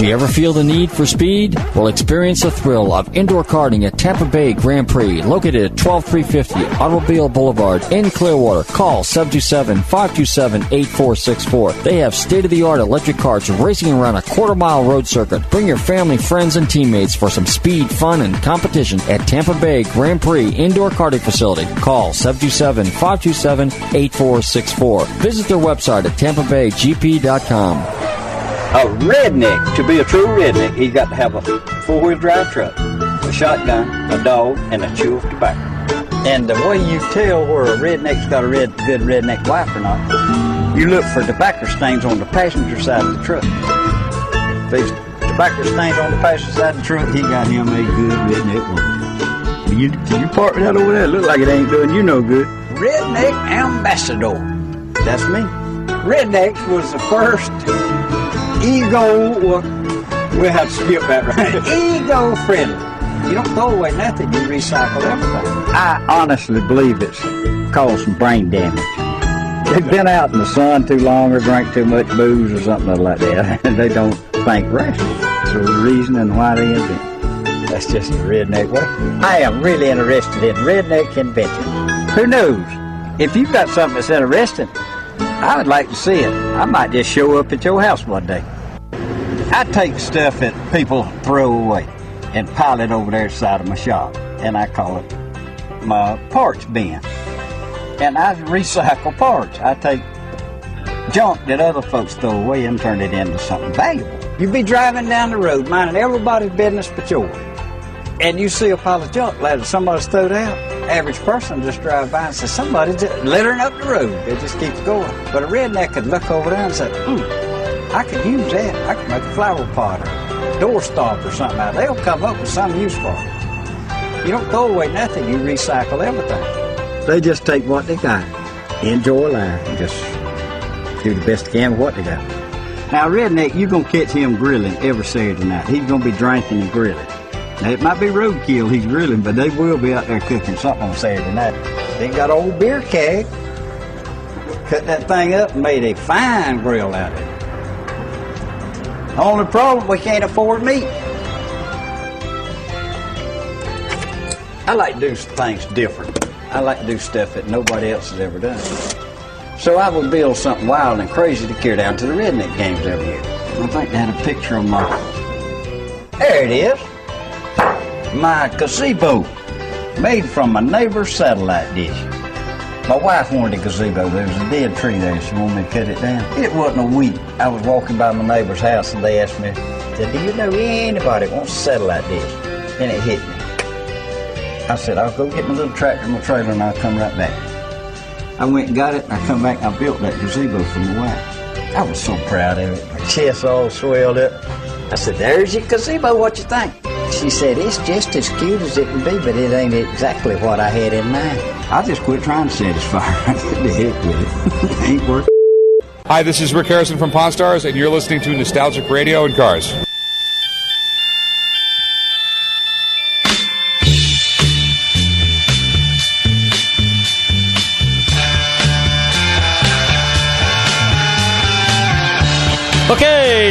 Do you ever feel the need for speed? Well, experience the thrill of indoor karting at Tampa Bay Grand Prix, located at 12350 Automobile Boulevard in Clearwater. Call 727-527-8464. They have state-of-the-art electric carts racing around a quarter-mile road circuit. Bring your family, friends, and teammates for some speed, fun, and competition at Tampa Bay Grand Prix Indoor Karting Facility. Call 727-527-8464. Visit their website at tampabaygp.com. A redneck, to be a true redneck, he's got to have a four-wheel drive truck, a shotgun, a dog, and a chew of tobacco. And the way you tell where a redneck's got a red, good redneck wife or not, you look for tobacco stains on the passenger side of the truck. If there's tobacco stains on the passenger side of the truck, he got him a good redneck woman. You, you park that over there, look like it ain't doing you no good. Redneck Ambassador. That's me. Rednecks was the first ego, well, we'll have to skip that right. ego friendly. You don't throw away nothing, you recycle everything. I honestly believe it's caused some brain damage. They've been out in the sun too long or drank too much booze or something like that, and they don't think rationally. It's the reasoning why they invent. That's just a redneck way. I am really interested in redneck inventions. Who knows? If you've got something that's interesting, I would like to see it. I might just show up at your house one day. I take stuff that people throw away and pile it over there side of my shop, and I call it my parts bin. And I recycle parts. I take junk that other folks throw away and turn it into something valuable. You'd be driving down the road, minding everybody's business but yours, and you see a pile of junk that somebody's thrown out. Average person just drive by and say, somebody's just littering up the road. It just keeps going. But a redneck could look over there and say, hmm, I could use that. I could make a flower pot or door stop or something out. They'll come up with some use for it. You don't throw away nothing. You recycle everything. They just take what they got, enjoy life, and just do the best they can with what they got. Now, redneck, you're gonna catch him grilling every Saturday night. He's gonna be drinking and grilling. Now, it might be roadkill he's grilling, but they will be out there cooking something on Saturday night. They got old beer keg. Cut that thing up and made a fine grill out of it. Only problem, we can't afford meat. I like to do things different. I like to do stuff that nobody else has ever done. So I would build something wild and crazy to carry down to the redneck games every year. I think they had a picture of my. There it is. My gazebo, made from my neighbor's satellite dish. My wife wanted a gazebo. There was a dead tree there. She wanted me to cut it down. It wasn't a week. I was walking by my neighbor's house and they asked me, said, Do you know anybody wants a satellite dish? And it hit me. I said, I'll go get my little tractor and my trailer and I'll come right back. I went and got it and I come back and I built that gazebo for my wife. I was so proud of it. My chest all swelled up. I said, There's your gazebo. What you think? She said, It's just as cute as it can be, but it ain't exactly what I had in mind. I just quit trying to satisfy her. the heck with it. ain't worth Hi, this is Rick Harrison from Pawn Stars, and you're listening to Nostalgic Radio and Cars.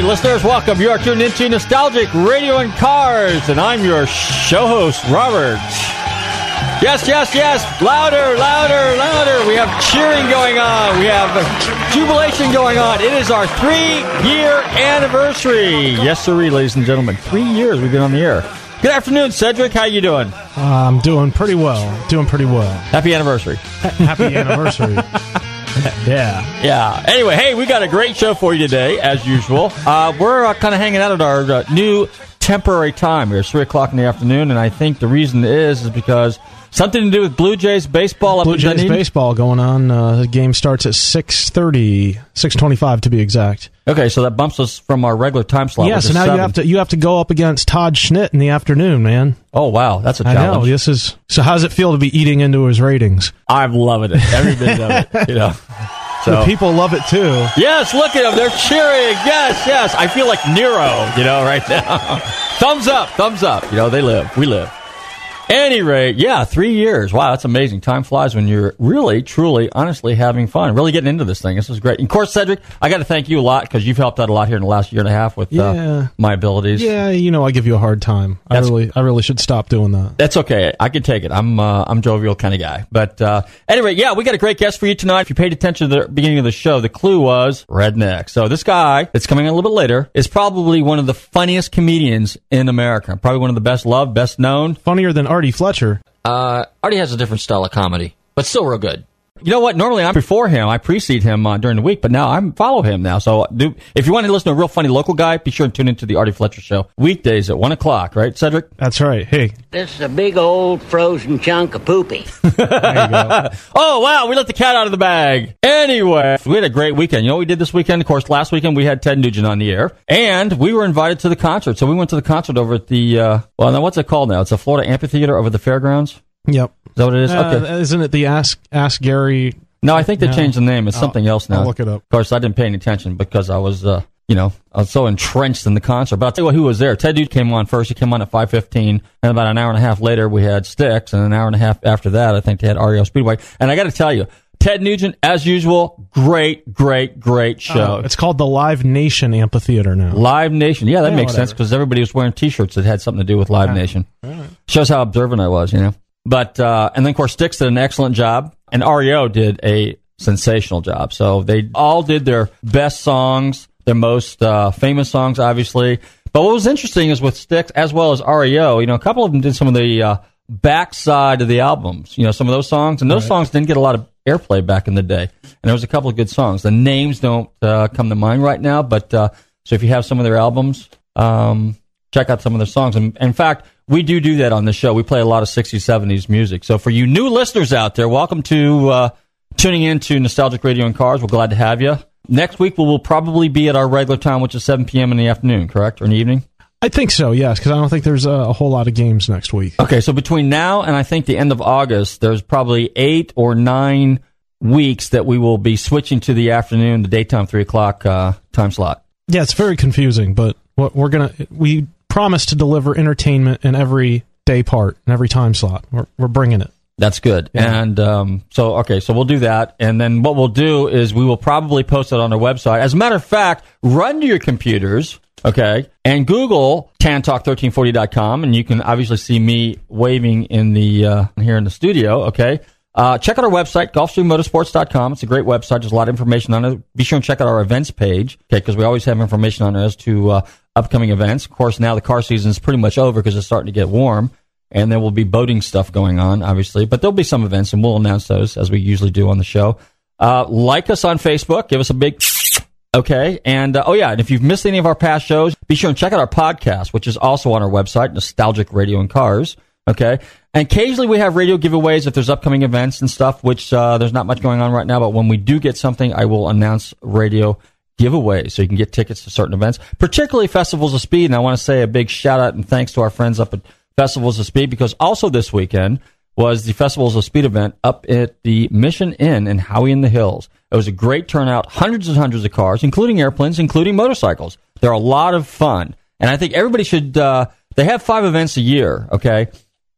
Listeners, welcome. You are tuned into Nostalgic Radio and Cars, and I'm your show host, Robert. Yes, yes, yes. Louder, louder, louder. We have cheering going on. We have jubilation going on. It is our three-year anniversary. Yes, sir, ladies and gentlemen. Three years we've been on the air. Good afternoon, Cedric. How you doing? Uh, I'm doing pretty well. Doing pretty well. Happy anniversary. Happy anniversary. yeah. Yeah. Anyway, hey, we got a great show for you today, as usual. Uh, we're uh, kind of hanging out at our uh, new temporary time. here, It's three o'clock in the afternoon, and I think the reason is is because something to do with Blue Jays baseball. Blue in Jays Dunedin? baseball going on. Uh, the game starts at 6.30, 6.25 to be exact. Okay, so that bumps us from our regular time slot. yeah, so now you have to you have to go up against Todd Schnitt in the afternoon, man. Oh wow, that's a challenge. know. This is so. How does it feel to be eating into his ratings? I'm loving it. Every bit of it. You know. The So people love it too. yes, look at them. They're cheering. Yes, yes. I feel like Nero. You know, right now. thumbs up. Thumbs up. You know, they live. We live. Any rate, yeah, three years. Wow, that's amazing. Time flies when you're really, truly, honestly having fun. Really getting into this thing. This is great. And of course, Cedric, I got to thank you a lot because you've helped out a lot here in the last year and a half with Yeah. uh, my abilities. Yeah, you know, I give you a hard time. I really, I really should stop doing that. That's okay. I can take it. I'm uh, I'm jovial kind of guy. But uh, anyway, yeah, we got a great guest for you tonight. If you paid attention to the beginning of the show, the clue was redneck. So this guy that's coming a little bit later is probably one of the funniest comedians in America. Probably one of the best loved, best known. Funnier than Artie Fletcher. Uh, Artie has a different style of comedy, but still real good. You know what? Normally I'm before him. I precede him uh, during the week, but now I'm follow him now. So do, if you want to listen to a real funny local guy, be sure and tune into the Artie Fletcher Show weekdays at one o'clock. Right, Cedric? That's right. Hey, This is a big old frozen chunk of poopy. Oh wow, we let the cat out of the bag. Anyway, we had a great weekend. You know what we did this weekend? Of course, last weekend we had Ted Nugent on the air, and we were invited to the concert. So we went to the concert over at the uh, well, now what's it called now? It's a Florida Amphitheater over the fairgrounds. Is yep. that what it is? Uh, okay. Isn't it the Ask Ask Gary? No, I think they no. changed the name. It's something else now. I'll look it up. Of course, I didn't pay any attention because I was, uh, you know, I was so entrenched in the concert. But I'll tell you what, who was there? Ted Dude came on first. He came on at 5.15. And about an hour and a half later, we had Styx. And an hour and a half after that, I think they had REO Speedwagon. And I got to tell you, Ted Nugent, as usual, great, great, great show. Oh, it's called the Live Nation Amphitheater now. Live Nation. Yeah, that Yeah, makes sense because everybody was wearing T-shirts that had something to do with Live Nation. Shows how observant I was, you know. But uh, and then of course Styx did an excellent job, and REO did a sensational job. So they all did their best songs, their most uh, famous songs, obviously. But what was interesting is with Styx as well as REO, you know, a couple of them did some of the uh, backside of the albums. You know, some of those songs, and those songs didn't get a lot of airplay back in the day. And there was a couple of good songs. The names don't uh, come to mind right now, but uh, so if you have some of their albums, um, check out some of their songs. And in fact, we do do that on the show. We play a lot of 60s, 70s music. So for you new listeners out there, welcome to uh, tuning in to Nostalgic Radio and Cars. We're glad to have you. Next week, we will probably be at our regular time, which is 7 p.m. in the afternoon, correct? Or in the evening? I think so. Yes, because I don't think there's a, a whole lot of games next week. Okay, so between now and I think the end of August, there's probably eight or nine weeks that we will be switching to the afternoon, the daytime, 3 o'clock uh, time slot. Yeah, it's very confusing, but what we're gonna we promise to deliver entertainment in every day part and every time slot. We're we're bringing it. That's good. And um, so, okay, so we'll do that. And then what we'll do is we will probably post it on our website. As a matter of fact, run to your computers, okay, and Google tantalk1340.com, and you can obviously see me waving in the uh, here in the studio, okay. Uh, check out our website, golfstreammotorsports.com. It's a great website. There's a lot of information on it. Be sure and check out our events page, okay, because we always have information on it as to uh, upcoming events. Of course, now the car season is pretty much over because it's starting to get warm and there will be boating stuff going on, obviously. But there'll be some events, and we'll announce those as we usually do on the show. Uh, like us on Facebook, give us a big okay, and uh, oh yeah, and if you've missed any of our past shows, be sure and check out our podcast, which is also on our website, Nostalgic Radio and Cars. Okay, and occasionally we have radio giveaways if there's upcoming events and stuff, which uh, there's not much going on right now. But when we do get something, I will announce radio giveaways so you can get tickets to certain events, particularly festivals of speed. And I want to say a big shout out and thanks to our friends up at Festivals of Speed because also this weekend was the Festivals of Speed event up at the Mission Inn in Howey in the Hills. It was a great turnout, hundreds and hundreds of cars, including airplanes, including motorcycles. They're a lot of fun. And I think everybody should, uh, they have five events a year, okay?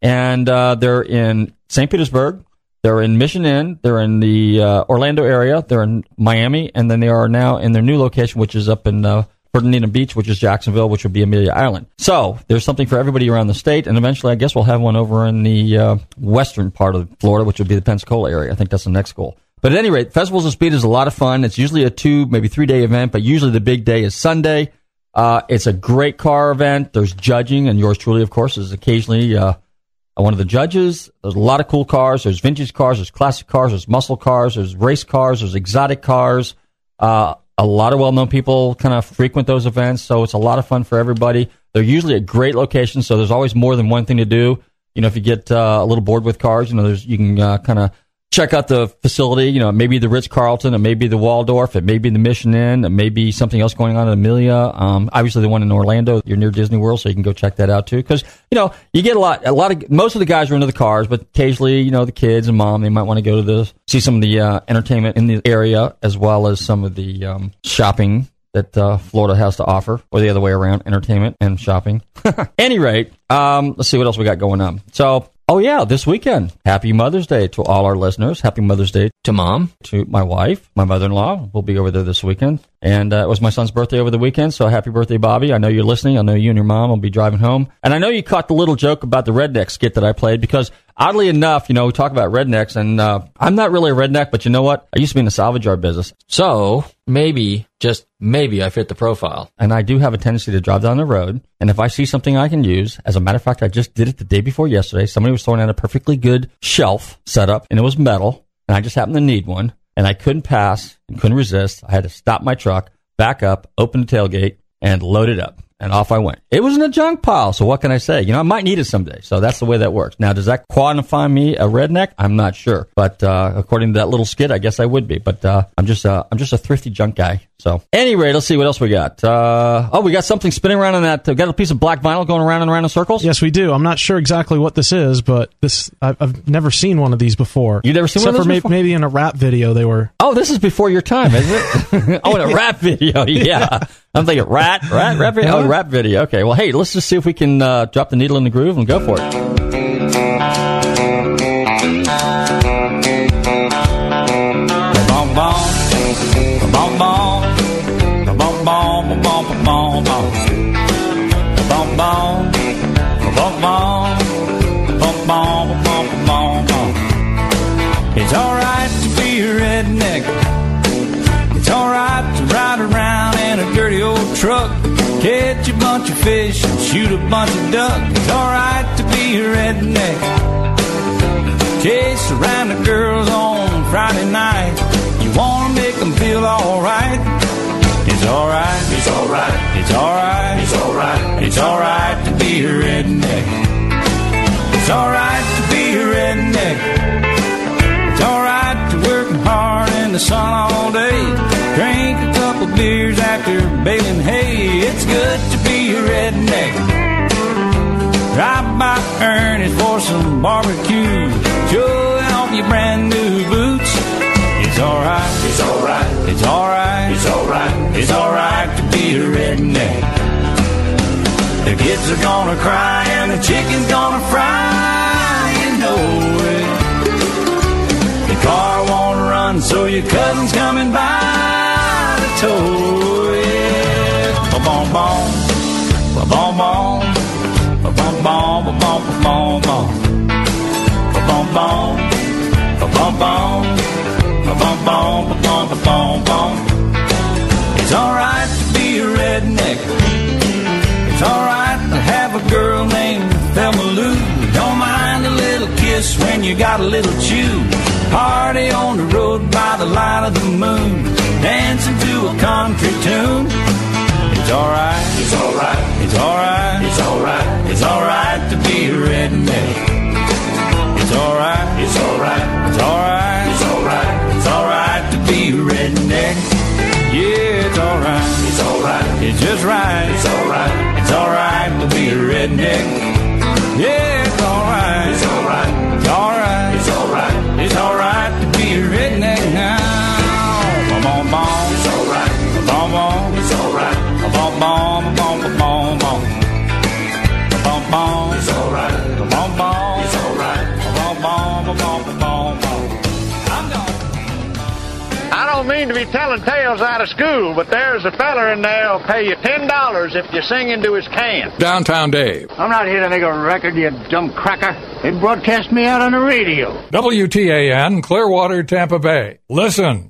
And uh, they're in St. Petersburg, they're in Mission Inn, they're in the uh, Orlando area, they're in Miami, and then they are now in their new location, which is up in uh, Fernandina Beach, which is Jacksonville, which would be Amelia Island. So there's something for everybody around the state, and eventually, I guess we'll have one over in the uh, western part of Florida, which would be the Pensacola area. I think that's the next goal. But at any rate, Festivals of Speed is a lot of fun. It's usually a two, maybe three day event, but usually the big day is Sunday. Uh, it's a great car event. There's judging, and yours truly, of course, is occasionally uh, one of the judges. There's a lot of cool cars. There's vintage cars. There's classic cars. There's muscle cars. There's race cars. There's exotic cars. Uh, a lot of well-known people kind of frequent those events, so it's a lot of fun for everybody. They're usually at great locations, so there's always more than one thing to do. You know, if you get uh, a little bored with cars, you know, there's you can uh, kind of check out the facility. You know, maybe the Ritz Carlton, it maybe the Waldorf, it may be the Mission Inn, it may be something else going on in Amelia. Um, obviously, the one in Orlando, you're near Disney World, so you can go check that out too. Because you know, you get a lot, a lot of most of the guys are into the cars, but occasionally, you know, the kids and mom, they might want to go to the see some of the uh, entertainment in the area as well as some of the um, shopping that uh, Florida has to offer, or the other way around, entertainment and shopping. Any rate, um, let's see what else we got going on. So, oh yeah, this weekend, Happy Mother's Day to all our listeners. Happy Mother's Day To mom? to my wife, my mother-in-law. We'll be over there this weekend, and uh, it was my son's birthday over the weekend. So happy birthday, Bobby! I know you're listening. I know you and your mom will be driving home, and I know you caught the little joke about the redneck skit that I played because. Oddly enough, you know, we talk about rednecks, and uh, I'm not really a redneck, but you know what? I used to be in the salvage yard business, So maybe, just maybe, I fit the profile. and I do have a tendency to drive down the road. And if I see something I can use, as a matter of fact, I just did it the day before yesterday. Somebody was throwing out a perfectly good shelf setup, and it was metal, and I just happened to need one, and I couldn't pass and couldn't resist. I had to stop my truck, back up, open the tailgate, and load it up. And off I went. It was in a junk pile, so what can I say? You know, I might need it someday. So that's the way that works. Now, does that qualify me a redneck? I'm not sure, but uh, according to that little skit, I guess I would be. But uh, I'm just uh, I'm just a thrifty junk guy. So anyway, let's see what else we got. Uh, oh, we got something spinning around on that. Uh, got a piece of black vinyl going around and around in circles. Yes, we do. I'm not sure exactly what this is, but this I've, I've never seen one of these before. You've never seen one Except of for those may- maybe in a rap video they were. Oh, this is before your time, isn't it? oh, in a rap video. Yeah. I'm thinking rat, rat, rap video. Oh, rap video. Okay. Well, hey, let's just see if we can uh, drop the needle in the groove and go for it. It's alright to be a redneck. It's alright to ride around in a truck, catch a bunch of fish and shoot a bunch of duck. It's alright to be a redneck. Chase around the girls on Friday night. You wanna make them feel alright. It's alright. It's alright. It's alright. It's alright. It's alright to be a redneck. It's alright redneck. Drive by Ernest for some barbecue. Showing off your brand new boots. It's alright. It's alright. It's alright. It's alright. It's alright to be a redneck. The kids are gonna cry and the chicken's gonna fry. You know it. The car won't run, so your cousin's coming by to tow it. Ba-bom, bom. Ba-bom, bom. Ba-bom, bom, bom. Ba-bom, bom. Ba-bom, bom. Ba-bom, bom, ba-bom, ba-bom, bom. It's alright to be a redneck. It's alright to have a girl named Thelma Lou. Don't mind a little kiss when you got a little chew. Party on the road by the light of the moon. Dancing to a country tune. It's alright. It's alright. It's alright. It's alright. It's alright to be a redneck. It's alright. It's alright. It's alright. It's alright. It's alright to be a redneck. Yeah, it's alright. It's alright. It's just right. It's alright. It's alright to be a redneck. Yeah, it's alright. It's alright. It's alright. It's alright. It's alright Bom bom bom bom bom bom. Bom bom. It's alright. Bom bom. It's alright. Bom bom bom bom bom bom. I'm gone. I don't mean to be telling tales out of school, but there's a feller in there who'll pay you ten dollars if you sing into his can. Downtown Dave. I'm not here to make a record, you dumb cracker. They broadcast me out on the radio. WTAN, Clearwater, Tampa Bay. Listen.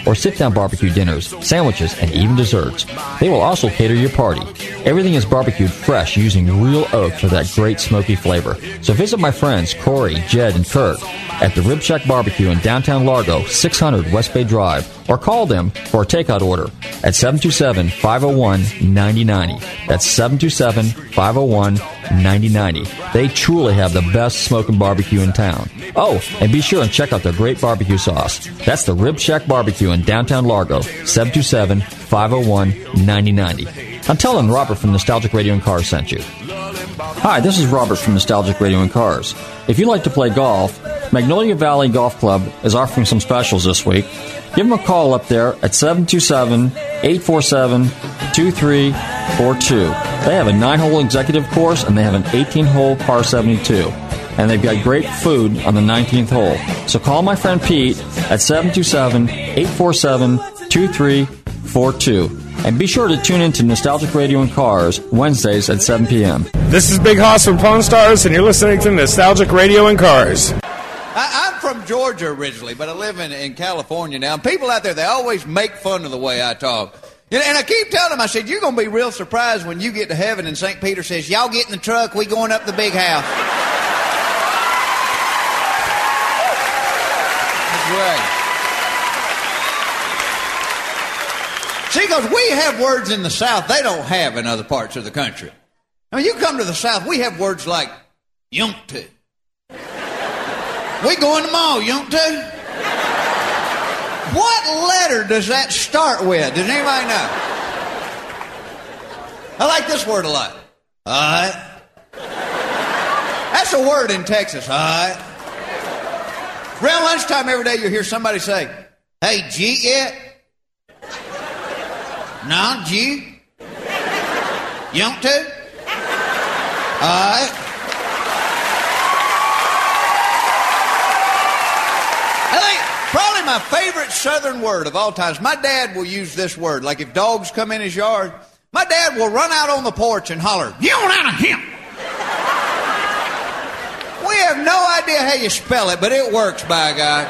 or sit down barbecue dinners, sandwiches, and even desserts. They will also cater your party. Everything is barbecued fresh using real oak for that great smoky flavor. So visit my friends Corey, Jed, and Kurt at the Rib Shack Barbecue in downtown Largo, 600 West Bay Drive, or call them for a takeout order at 727 501 9090. That's 727 501 9090. They truly have the best smoking barbecue in town. Oh, and be sure and check out their great barbecue sauce. That's the Rib Shack Barbecue in downtown Largo, 727 501 9090. I'm telling Robert from Nostalgic Radio and Cars sent you. Hi, this is Robert from Nostalgic Radio and Cars. If you like to play golf, Magnolia Valley Golf Club is offering some specials this week. Give them a call up there at 727 847 2342. They have a 9 hole executive course and they have an 18 hole par 72. And they've got great food on the 19th hole. So call my friend Pete at 727 847 2342. And be sure to tune in to Nostalgic Radio and Cars Wednesdays at 7 p.m. This is Big Hoss from Pawn Stars, and you're listening to Nostalgic Radio and Cars. I, I'm from Georgia originally, but I live in, in California now. And people out there, they always make fun of the way I talk. And and I keep telling them, I said, you're going to be real surprised when you get to heaven and St. Peter says, y'all get in the truck, we going up the big house. Right. See, because we have words in the South they don't have in other parts of the country. I mean, you come to the South, we have words like yunktu. We going tomorrow, yunktu. What letter does that start with? Does anybody know? I like this word a lot. All right. That's a word in Texas, all right. Around lunchtime every day, you hear somebody say, Hey, G yet? No, G? You want to? All uh, right. I think probably my favorite southern word of all times. My dad will use this word. Like if dogs come in his yard, my dad will run out on the porch and holler, You on out of him! Have no idea how you spell it, but it works, by God.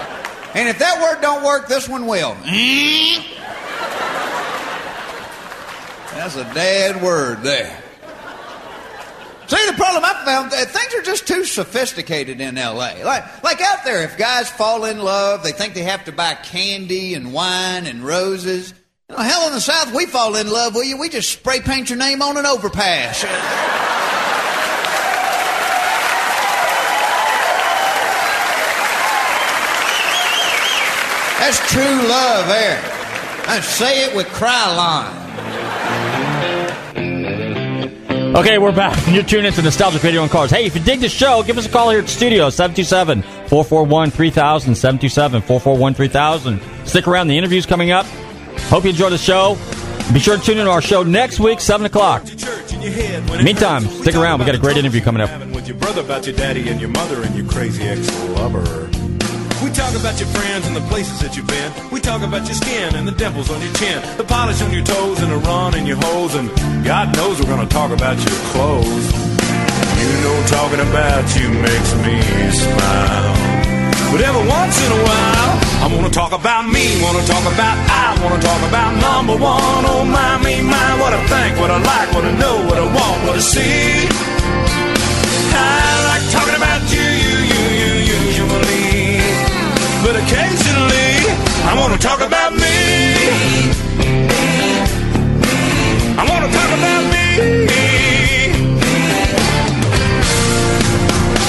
And if that word don't work, this one will. Mm-hmm. That's a dead word there. See, the problem I found that things are just too sophisticated in L.A. Like, like out there, if guys fall in love, they think they have to buy candy and wine and roses. You know, hell in the South, we fall in love with you. We just spray paint your name on an overpass. That's true love there. I say it with Krylon. Okay, we're back. You're tuned into Nostalgic Radio and Cars. Hey, if you dig the show, give us a call here at the studio, 727 441 3000, 727 441 3000. Stick around, the interview's coming up. Hope you enjoy the show. Be sure to tune in to our show next week, 7 o'clock. Meantime, stick around. we got a great interview coming up. With your brother about your daddy and your mother and your crazy ex-lover. We talk about your friends and the places that you've been. We talk about your skin and the dimples on your chin, the polish on your toes and the run in your hose. And God knows we're gonna talk about your clothes. You know, talking about you makes me smile. But every once in a while, I wanna talk about me, wanna talk about I, wanna talk about number one. Oh my, me, my, what I think, what I like, what I know, what I want, what I see. Occasionally, I wanna talk about me. I wanna talk about me.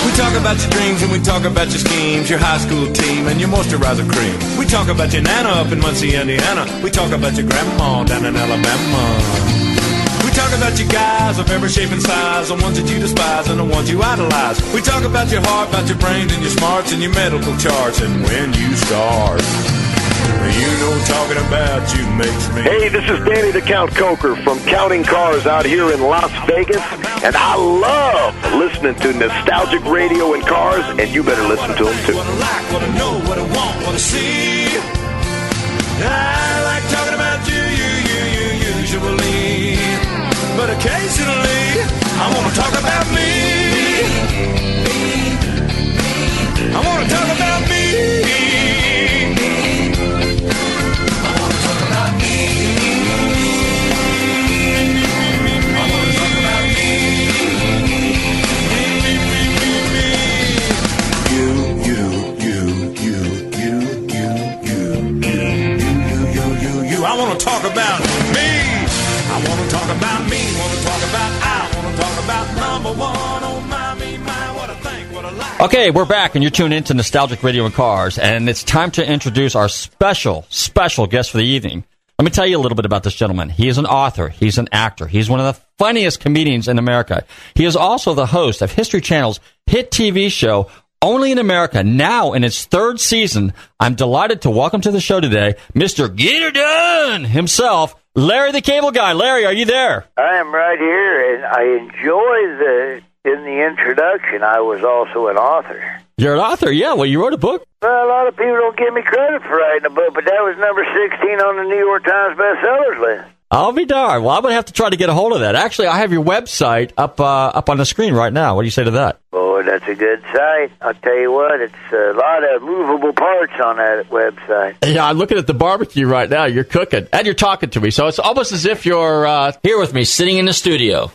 We talk about your dreams and we talk about your schemes, your high school team and your moisturizer cream. We talk about your nana up in Muncie, Indiana. We talk about your grandma down in Alabama. Talk about you guys of every shape and size, the ones that you despise and the ones you idolize. We talk about your heart, about your brains and your smarts and your medical charts and when you start. You know, talking about you makes me. Hey, this is Danny the Count Koker from Counting Cars out here in Las Vegas, and I love listening to nostalgic radio and cars, and you better listen to them too. What I like, what I know, what I want, what I see. I like talking about you, you, you, you, usually but occasionally I want to talk about me. I want to talk about me. I want to talk about me. I want to talk about me. You, you, you, you, you, you, you, you, you, you, you, you. I want to talk about. Okay, we're back, and you're tuned into Nostalgic Radio and Cars, and it's time to introduce our special, special guest for the evening. Let me tell you a little bit about this gentleman. He is an author, he's an actor, he's one of the funniest comedians in America. He is also the host of History Channel's hit TV show, Only in America, now in its third season. I'm delighted to welcome to the show today Mr. Get It Done himself, Larry the Cable Guy. Larry, are you there? I am right here, and I enjoy the in the introduction. I was also an author. You're an author, yeah. Well, you wrote a book. Well, a lot of people don't give me credit for writing a book, but that was number sixteen on the New York Times bestsellers list. I'll be darned. Well, I'm going to have to try to get a hold of that. Actually, I have your website up uh, up on the screen right now. What do you say to that? Boy, that's a good site. I'll tell you what, it's a lot of movable parts on that website. Yeah, I'm looking at the barbecue right now. You're cooking and you're talking to me, so it's almost as if you're uh, here with me, sitting in the studio.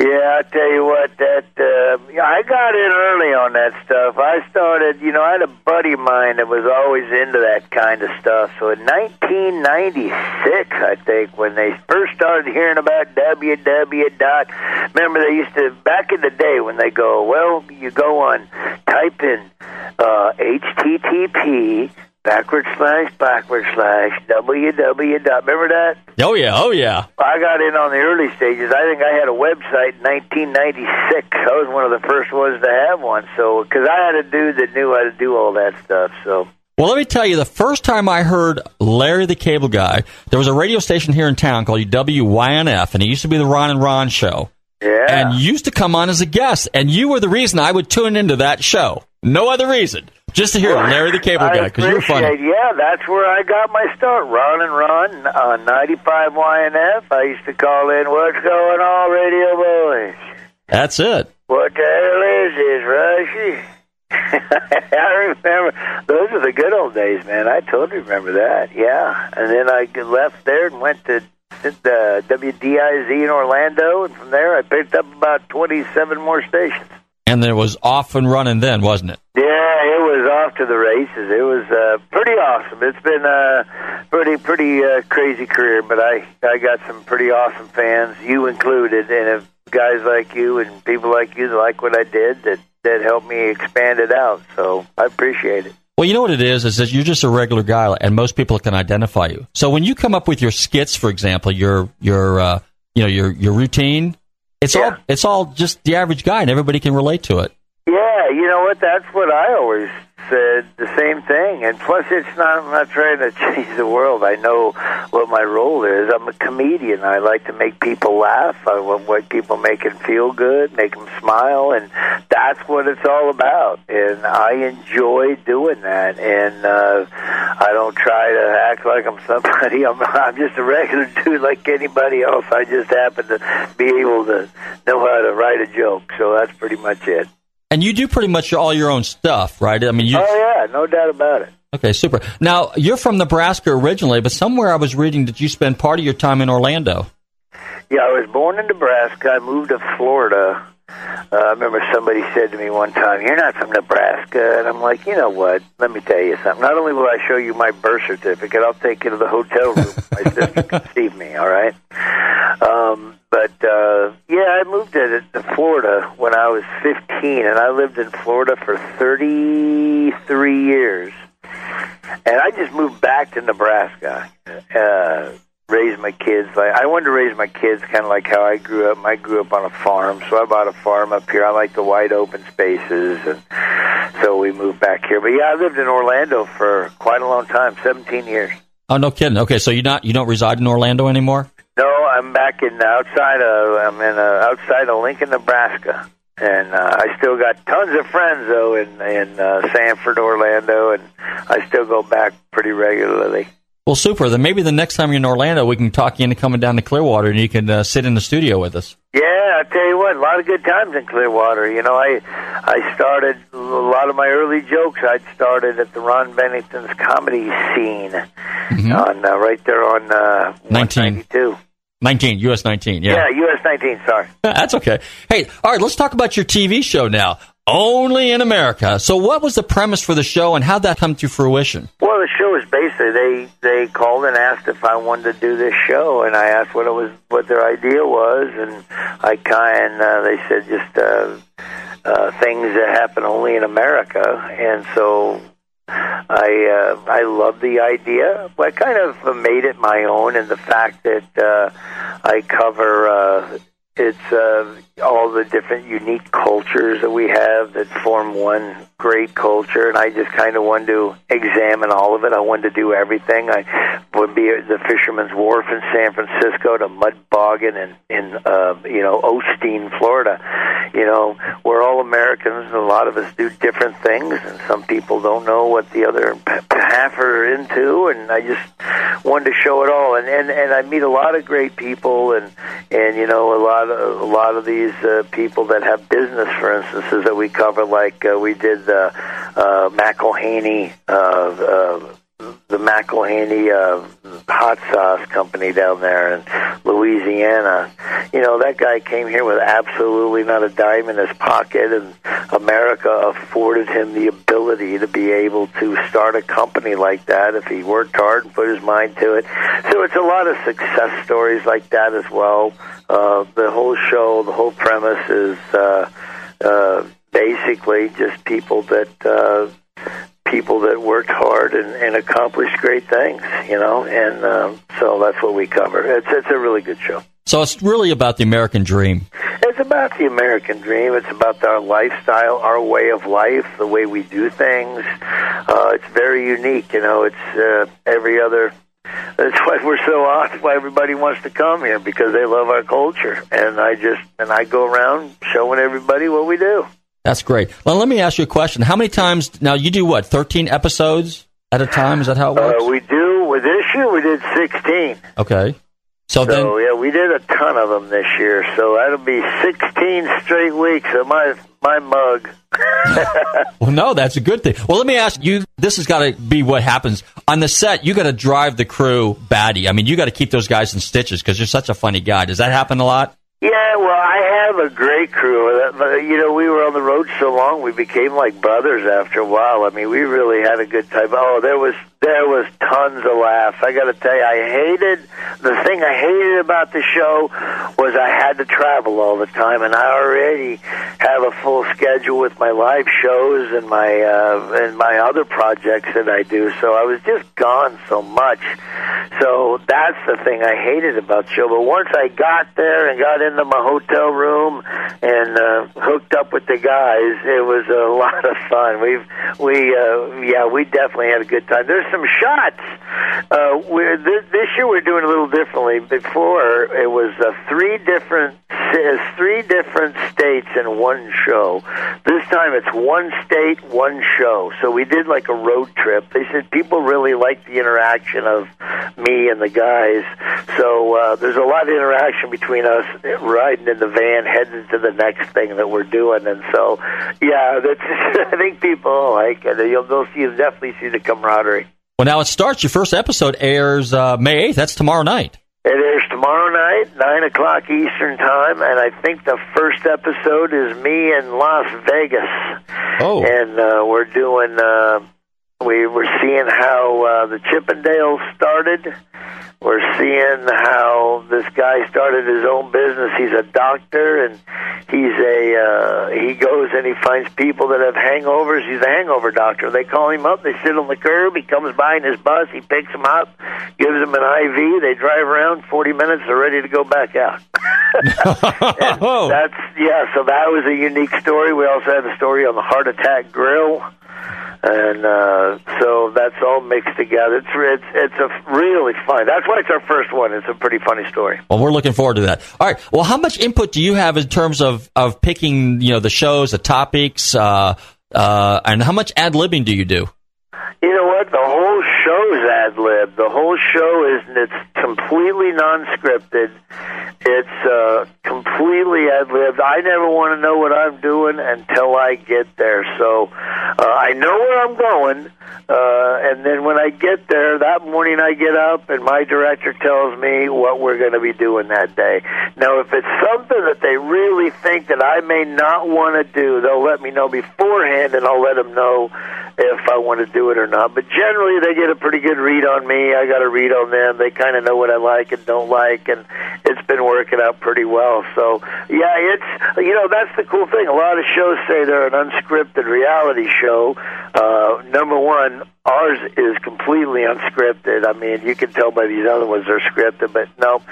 Yeah, I tell you what, that uh, I got in early on that stuff. I started, you know, I had a buddy of mine that was always into that kind of stuff. So in 1996, I think, when they first started hearing about www dot, remember they used to back in the day when they go, well, you go on, type in uh, HTTP backward slash backward slash www dot. Remember that? Oh yeah, oh yeah. I got in on the early stages. I think I had a website in 1996. I was one of the first ones to have one. So, because I had a dude that knew how to do all that stuff. So, Well, let me tell you, the first time I heard Larry the Cable Guy, there was a radio station here in town called WYNF, and it used to be the Ron and Ron show. Yeah. And used to come on as a guest, and you were the reason I would tune into that show. No other reason. Just to hear Larry the Cable I Guy, because you were funny. Yeah, that's where I got my start. Ron and Ron on 95 YNF. I used to call in, "What's going on, Radio Boys?" That's it. What the hell is this, Rushy? I remember those are the good old days, man. I totally remember that. Yeah, and then I left there and went to the WDIZ in Orlando, and from there I picked up about twenty-seven more stations. And there was off and running then, wasn't it? Yeah, it was off to the races. It was uh, pretty awesome. It's been a pretty pretty uh, crazy career, but I I got some pretty awesome fans, you included, and if guys like you and people like you that like what I did that that helped me expand it out. So I appreciate it. Well, you know what it is, is that you're just a regular guy, and most people can identify you. So when you come up with your skits, for example, your your uh, you know your your routine, it's all it's all just the average guy, and everybody can relate to it. Yeah, you know what? That's what I always said. The same thing. And plus, it's not. I'm not trying to change the world. I know what my role is. I'm a comedian. I like to make people laugh. I want what people make them feel good, make them smile, and that's what it's all about. And I enjoy doing that. And uh, I don't try to act like I'm somebody. I'm, I'm just a regular dude like anybody else. I just happen to be able to know how to write a joke. So that's pretty much it. And you do pretty much all your own stuff, right? I mean, you. Oh yeah, no doubt about it. Okay, super. Now you're from Nebraska originally, but somewhere I was reading that you spend part of your time in Orlando. Yeah, I was born in Nebraska. I moved to Florida. Uh, I remember somebody said to me one time, "You're not from Nebraska," and I'm like, "You know what? Let me tell you something. Not only will I show you my birth certificate, I'll take you to the hotel room my sister conceived me. All right." Um, but uh, yeah, I moved to, to Florida when I was 15, and I lived in Florida for 33 years. And I just moved back to Nebraska. Uh, raise my kids like I wanted to raise my kids kind of like how I grew up. I grew up on a farm, so I bought a farm up here. I like the wide open spaces, and so we moved back here. But yeah, I lived in Orlando for quite a long time, seventeen years. Oh, no kidding. Okay, so you not you don't reside in Orlando anymore? No, I'm back in outside of I'm in uh, outside of Lincoln, Nebraska, and uh, I still got tons of friends though in in uh, Sanford, Orlando, and I still go back pretty regularly. Well, super. Then maybe the next time you're in Orlando, we can talk you into coming down to Clearwater, and you can uh, sit in the studio with us. Yeah, I tell you what, a lot of good times in Clearwater. You know, I I started a lot of my early jokes. I'd started at the Ron Bennington's comedy scene on uh, right there on uh, 19. 192. 19, US 19, yeah. Yeah, US 19. Sorry. That's okay. Hey, all right, let's talk about your TV show now. Only in America. So, what was the premise for the show, and how'd that come to fruition? Well, the show was basically they they called and asked if I wanted to do this show, and I asked what it was, what their idea was, and I kind uh, they said just uh, uh, things that happen only in America, and so I uh, I love the idea. I kind of made it my own in the fact that uh, I cover uh, it's uh, all the different unique cultures that we have that form one great culture, and I just kind of wanted to examine all of it. I wanted to do everything. I would be at the Fisherman's Wharf in San Francisco to Mud Boggin in in uh, you know Osteen, Florida. You know, we're all Americans, and a lot of us do different things, and some people don't know what the other half are into, and I just wanted to show it all. And and and I meet a lot of great people, and and you know a lot of a lot of these uh, people that have business, for instances, that we cover. Like uh, we did the uh, McIlhenny, uh, uh, the McIlhenny uh, hot sauce company down there in Louisiana. You know that guy came here with absolutely not a dime in his pocket, and America afforded him the ability to be able to start a company like that if he worked hard and put his mind to it. So it's a lot of success stories like that as well. Uh, the whole show, the whole premise is uh, uh, basically just people that uh, people that worked hard and, and accomplished great things, you know, and um, so that's what we cover. It's it's a really good show. So it's really about the American dream. It's about the American dream. It's about our lifestyle, our way of life, the way we do things. Uh, it's very unique, you know. It's uh, every other. That's why we're so off. Why everybody wants to come here because they love our culture, and I just and I go around showing everybody what we do. That's great. Well, let me ask you a question. How many times now you do what? Thirteen episodes at a time? Is that how it works? Uh, we do with this year. We did sixteen. okay. So, So then, yeah, we did a ton of them this year. So that'll be sixteen straight weeks of my my mug. well, no, that's a good thing. Well, let me ask you. This has got to be what happens on the set. You got to drive the crew batty. I mean, you got to keep those guys in stitches because you're such a funny guy. Does that happen a lot? Yeah, well, I have a great crew. Uh, You know, we were on the road so long, we became like brothers after a while. I mean, we really had a good time. Oh, there was there was tons of laughs. I got to tell you, I hated the thing I hated about the show was I had to travel all the time, and I already have a full schedule with my live shows and my uh, and my other projects that I do. So I was just gone so much. So that's the thing I hated about the show. But once I got there and got into my hotel room and uh, hooked up with the guys, it was a lot of fun. We've we uh, yeah we definitely had a good time. There's some shots. Uh, we're this, this year we're doing a little differently. Before it was uh, three different three different states in one show. This time it's one state, one show. So we did like a road trip. They said people really like the interaction of me and the guys. So uh, there's a lot of interaction between us riding in the van, heading to the next thing that we're doing. And so, yeah, that's, I think people like it. You'll, they'll see, you'll definitely see the camaraderie. Well, now it starts. Your first episode airs uh, May eighth. That's tomorrow night. It airs tomorrow night, nine o'clock Eastern time, and I think the first episode is me in Las Vegas. Oh, and uh, we're doing. Uh, we were seeing how uh, the Chippendales started. We're seeing how this guy started his own business. He's a doctor, and he's a uh, he goes and he finds people that have hangovers. He's a hangover doctor. They call him up. They sit on the curb. He comes by in his bus. He picks them up, gives them an IV. They drive around. Forty minutes. They're ready to go back out. That's yeah. So that was a unique story. We also had a story on the heart attack grill and uh, so that's all mixed together. It's it's it's a really fun. That's why it's our first one. It's a pretty funny story. Well, we're looking forward to that. All right. Well, how much input do you have in terms of of picking you know the shows, the topics, uh, uh, and how much ad libbing do you do? You know what? The whole ad lib. The whole show is it's completely non-scripted. It's uh, completely ad libbed. I never want to know what I'm doing until I get there. So uh, I know where I'm going, uh, and then when I get there that morning, I get up and my director tells me what we're going to be doing that day. Now, if it's something that they really think that I may not want to do, they'll let me know beforehand, and I'll let them know if I want to do it or not. But generally, they get a pretty good read on me. I got a read on them. They kind of know what I like and don't like, and it's been working out pretty well. So, yeah, it's you know that's the cool thing. A lot of shows say they're an unscripted reality show. Uh, number one, ours is completely unscripted. I mean, you can tell by these other ones they're scripted, but no,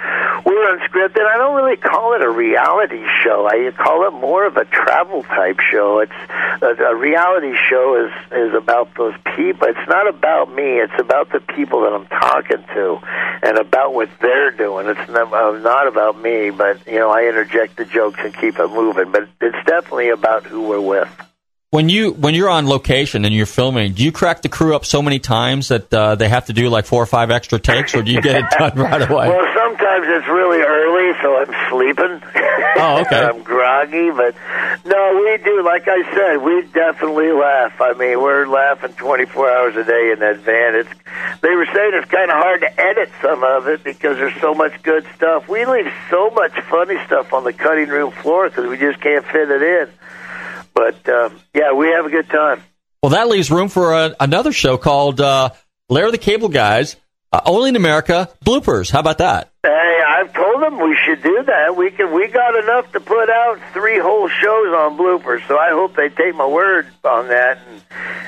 we're unscripted. I don't really call it a reality show. I call it more of a travel type show. It's a, a reality show is is about those people. It's not about me. It's about the people that I'm talking to, and about what they're doing. It's not, uh, not about me, but you know, I interject the jokes and keep it moving. But it's definitely about who we're with. When you when you're on location and you're filming, do you crack the crew up so many times that uh, they have to do like four or five extra takes, or do you get it done right away? Well, sometimes it's really early, so I'm sleeping. Oh, okay. I'm groggy, but no, we do. Like I said, we definitely laugh. I mean, we're laughing 24 hours a day in that van. It's they were saying it's kind of hard to edit some of it because there's so much good stuff. We leave so much funny stuff on the cutting room floor because we just can't fit it in. But um, yeah, we have a good time. Well, that leaves room for a, another show called uh, Larry the Cable Guys, uh, only in America. Bloopers. How about that? Hey, I've told them we should do that. We can. We got enough to put out three whole shows on bloopers. So I hope they take my word on that and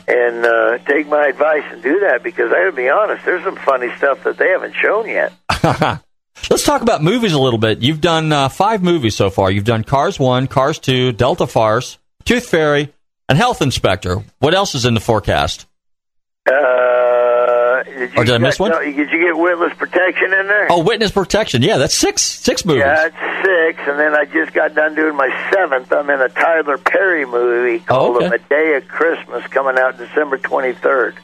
and uh, take my advice and do that because I gotta be honest, there's some funny stuff that they haven't shown yet. Let's talk about movies a little bit. You've done uh, five movies so far. You've done Cars 1, Cars 2, Delta Farce, Tooth Fairy, and Health Inspector. What else is in the forecast? Uh, did Or did I miss one? no, did you get witness protection in there? Oh, Witness Protection. Yeah, that's six six movies. Yeah, it's six, and then I just got done doing my seventh. I'm in a Tyler Perry movie called Oh, okay. A Madea Christmas, coming out December 23rd.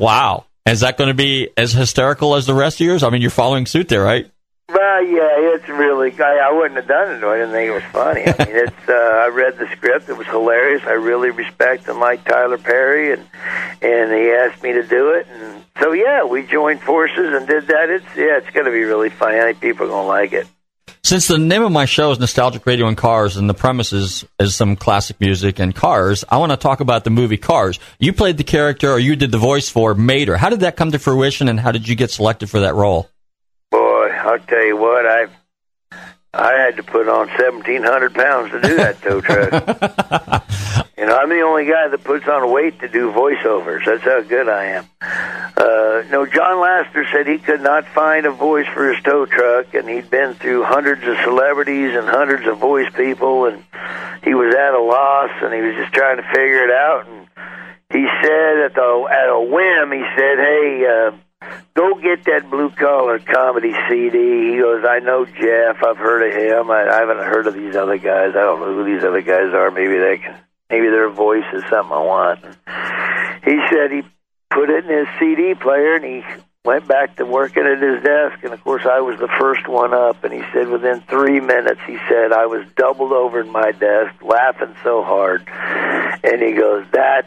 Wow. Is that going to be as hysterical as the rest of yours? I mean, you're following suit there, right? Well, yeah, it's really. I, I wouldn't have done it. I didn't think it was funny. I mean, it's. Uh, I read the script. It was hilarious. I really respect and like Tyler Perry, and and he asked me to do it, and so yeah, we joined forces and did that. It's yeah, it's going to be really funny. I think people are going to like it. Since the name of my show is Nostalgic Radio and Cars, and the premise is, is some classic music and cars, I want to talk about the movie Cars. You played the character, or you did the voice for Mater. How did that come to fruition, and how did you get selected for that role? I'll tell you what, I I had to put on seventeen hundred pounds to do that tow truck. you know, I'm the only guy that puts on weight to do voiceovers. That's how good I am. Uh, no, John Lasseter said he could not find a voice for his tow truck, and he'd been through hundreds of celebrities and hundreds of voice people, and he was at a loss, and he was just trying to figure it out. And he said at the at a whim, he said, "Hey." Uh, Go get that blue collar comedy CD. He goes, I know Jeff. I've heard of him. I, I haven't heard of these other guys. I don't know who these other guys are. Maybe they can. Maybe their voice is something I want. He said he put it in his CD player and he went back to working at his desk. And of course, I was the first one up. And he said within three minutes, he said I was doubled over in my desk, laughing so hard. And he goes, "That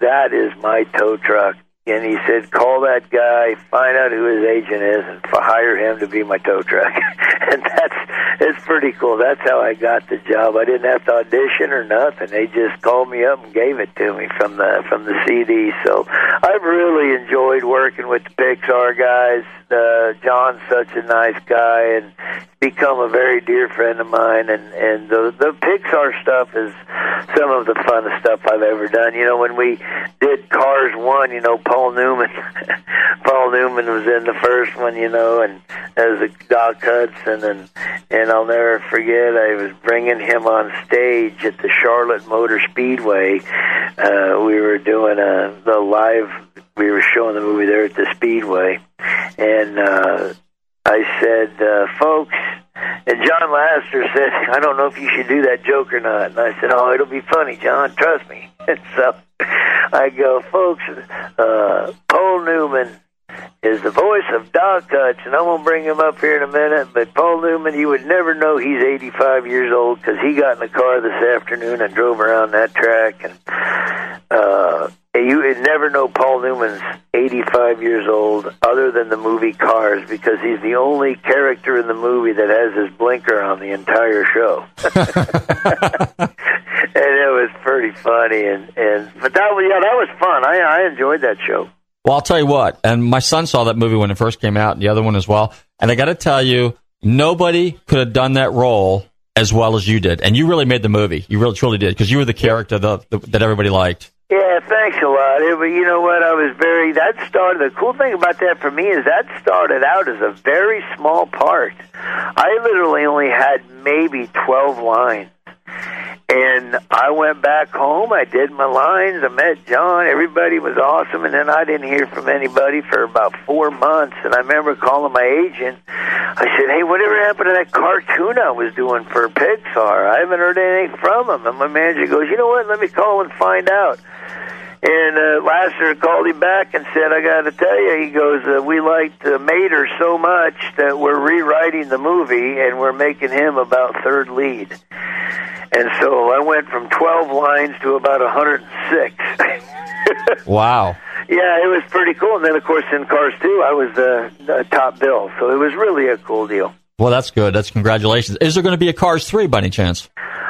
that is my tow truck." And he said, "Call that guy, find out who his agent is, and hire him to be my tow truck." and that's it's pretty cool. That's how I got the job. I didn't have to audition or nothing. They just called me up and gave it to me from the from the CD. So I've really enjoyed working with the Pixar guys. Uh, John's such a nice guy, and become a very dear friend of mine. And and the the Pixar stuff is some of the funnest stuff I've ever done. You know, when we did Cars One, you know, Paul Newman, Paul Newman was in the first one, you know, and as a Doc Hudson, and and I'll never forget. I was bringing him on stage at the Charlotte Motor Speedway. Uh, we were doing a the live. We were showing the movie there at the Speedway, and uh, I said, uh, folks. And John Lasseter said, I don't know if you should do that joke or not. And I said, Oh, it'll be funny, John. Trust me. And so I go, folks, uh, Paul Newman is the voice of Doc Hutch, and I'm gonna bring him up here in a minute. But Paul Newman, you would never know he's 85 years old because he got in the car this afternoon and drove around that track, and uh, you would never know Paul Newman's 85 years old other than the movie Cars because he's the only character in the movie that has his blinker on the entire show. and it was pretty funny, and and but that was yeah, that was fun. I I enjoyed that show. Well, I'll tell you what, and my son saw that movie when it first came out, and the other one as well. And I got to tell you, nobody could have done that role as well as you did, and you really made the movie. You really truly did because you were the character the, the, that everybody liked. Yeah, thanks a lot. It, you know what? I was very. That started. The cool thing about that for me is that started out as a very small part. I literally only had maybe twelve lines, and I went back home. I did my lines. I met John. Everybody was awesome, and then I didn't hear from anybody for about four months. And I remember calling my agent. I said, "Hey, whatever happened to that cartoon I was doing for Pixar? I haven't heard anything from him." And my manager goes, "You know what? Let me call and find out." And uh, Lasseter called him back and said, "I got to tell you," he goes, uh, "We liked uh, Mater so much that we're rewriting the movie and we're making him about third lead." And so I went from twelve lines to about a hundred and six. Wow. yeah, it was pretty cool. And then, of course, in Cars Two, I was the, the top bill, so it was really a cool deal. Well, that's good. That's congratulations. Is there going to be a Cars 3 by any chance?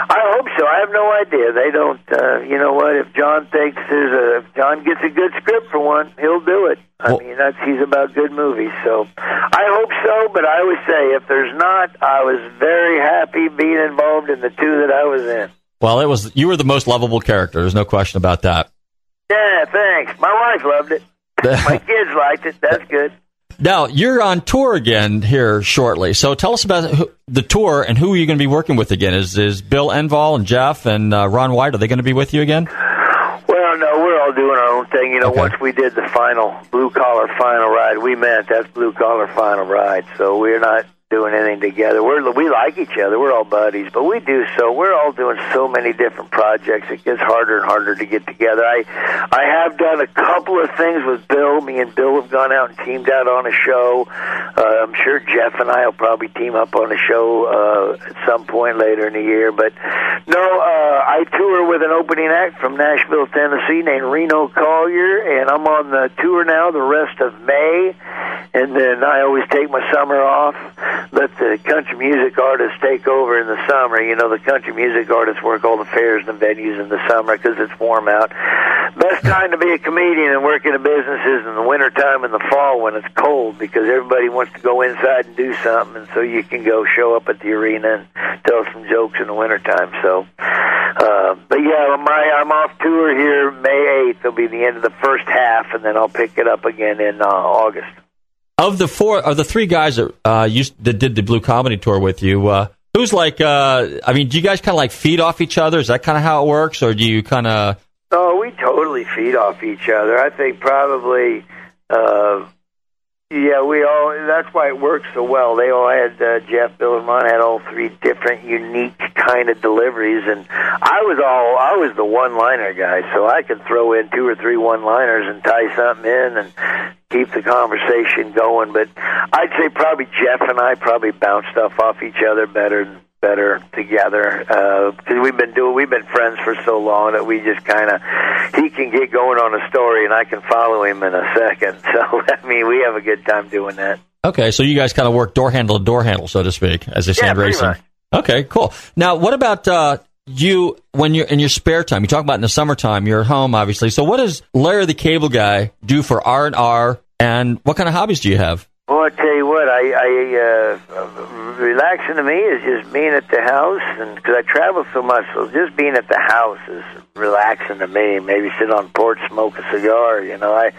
I hope so. I have no idea. They don't. Uh, you know what? If John thinks there's a, if John gets a good script for one, he'll do it. I mean, that's he's about good movies. So I hope so. But I always say, if there's not, I was very happy being involved in the two that I was in. Well, it was you were the most lovable character. There's no question about that. Yeah, thanks. My wife loved it. My kids liked it. That's good. Now you're on tour again here shortly. So tell us about who, the tour and who are you going to be working with again? Is is Bill Engvall and Jeff and uh, Ron White? Are they going to be with you again? Well, no, we're all doing our own thing. You know, once we did the final blue collar final ride, we meant that's blue collar final ride. So we're not doing anything together. We're we like each other. We're all buddies, but we do so. We're all doing so many different projects. It gets harder and harder to get together. I I have done a couple of things with Bill. Me and Bill have gone out and teamed out on a show. Uh, I'm sure Jeff and I will probably team up on a show uh, at some point later in the year. But no, uh, I tour with an opening act from Nashville, Tennessee, named Reno Collier, and I'm on the tour now the rest of May, and then I always take my summer off. Let the country music artists take over in the summer. You know, the country music artists work all the fairs and venues in the summer because it's warm out. Best time to be a comedian and work in a business is in the wintertime and the fall when it's cold because everybody wants to go inside and do something, and so you can go show up at the arena and tell some jokes in the wintertime. So, uh, but yeah, my I'm off tour here May 8th. It'll be the end of the first half, and then I'll pick it up again in uh, August. Of the four, of the three guys that uh, used that did the Blue Comedy Tour with you, uh, who's like? Uh, I mean, do you guys kind of like feed off each other? Is that kind of how it works, or do you kind of? Oh, we totally feed off each other. I think probably, uh, yeah, we all. That's why it works so well. They all had uh, Jeff, Bill, and Ron had all three different, unique kind of deliveries, and I was all. I was the one-liner guy, so I could throw in two or three one-liners and tie something in and keep the conversation going. But I'd say probably Jeff and I probably bounce stuff off each other better better together because we've been doing we've been friends for so long that we just kind of he can get going on a story and I can follow him in a second. So I mean we have a good time doing that. Okay, so you guys kind of work door handle to door handle, so to speak, as they say Yeah, in racing. much. Okay, cool. Now, what about uh, you when you're in your spare time? You talk about in the summertime, you're at home, obviously. So, what does Larry the Cable Guy do for R and R, and what kind of hobbies do you have? Well, I tell you what, I, I uh, relaxing to me is just being at the house, and because I travel so much, so just being at the house is relaxing to me. Maybe sit on porch, smoke a cigar. You know, I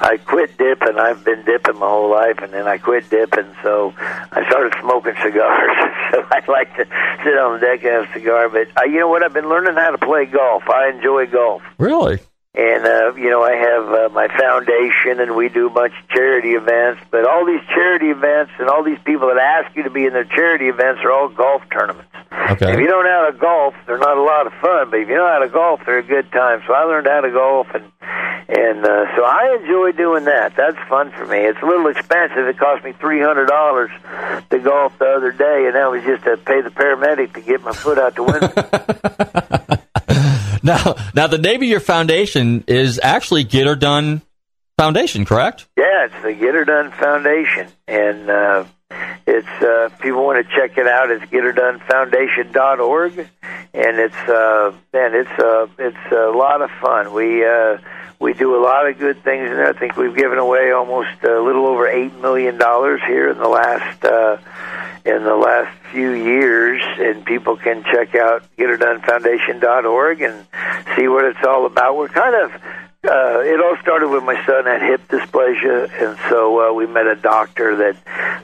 I quit dipping. I've been dipping my whole life, and then I quit dipping, so I started smoking cigars. so I like to sit on the deck and have a cigar. But uh, you know what? I've been learning how to play golf. I enjoy golf. Really? And uh, you know, I have uh, my foundation, and we do a bunch of charity events. But all these charity events and all these people that ask you to be in their charity events are all golf tournaments. Okay. If you don't know how to golf, they're not a lot of fun. But if you know how to golf, they're a good time. So I learned how to golf, and And uh, so I enjoy doing that. That's fun for me. It's a little expensive. It cost me three hundred dollars to golf the other day, and that was just to pay the paramedic to get my foot out the window. Now, now the name of your foundation is actually Get Her Done Foundation, correct? Yeah, it's the Get Her Done Foundation, and uh, it's uh, people want to check it out. It's GetHerDoneFoundation.org, and it's uh, man, it's uh, it's a lot of fun. We uh, we do a lot of good things in there. I think we've given away almost a little over eight million dollars here in the last uh, in the last few years, and people can check out GetHerDoneFoundation.org and see what it's all about. We're kind of uh, it all started with my son had hip dysplasia, and so uh, we met a doctor that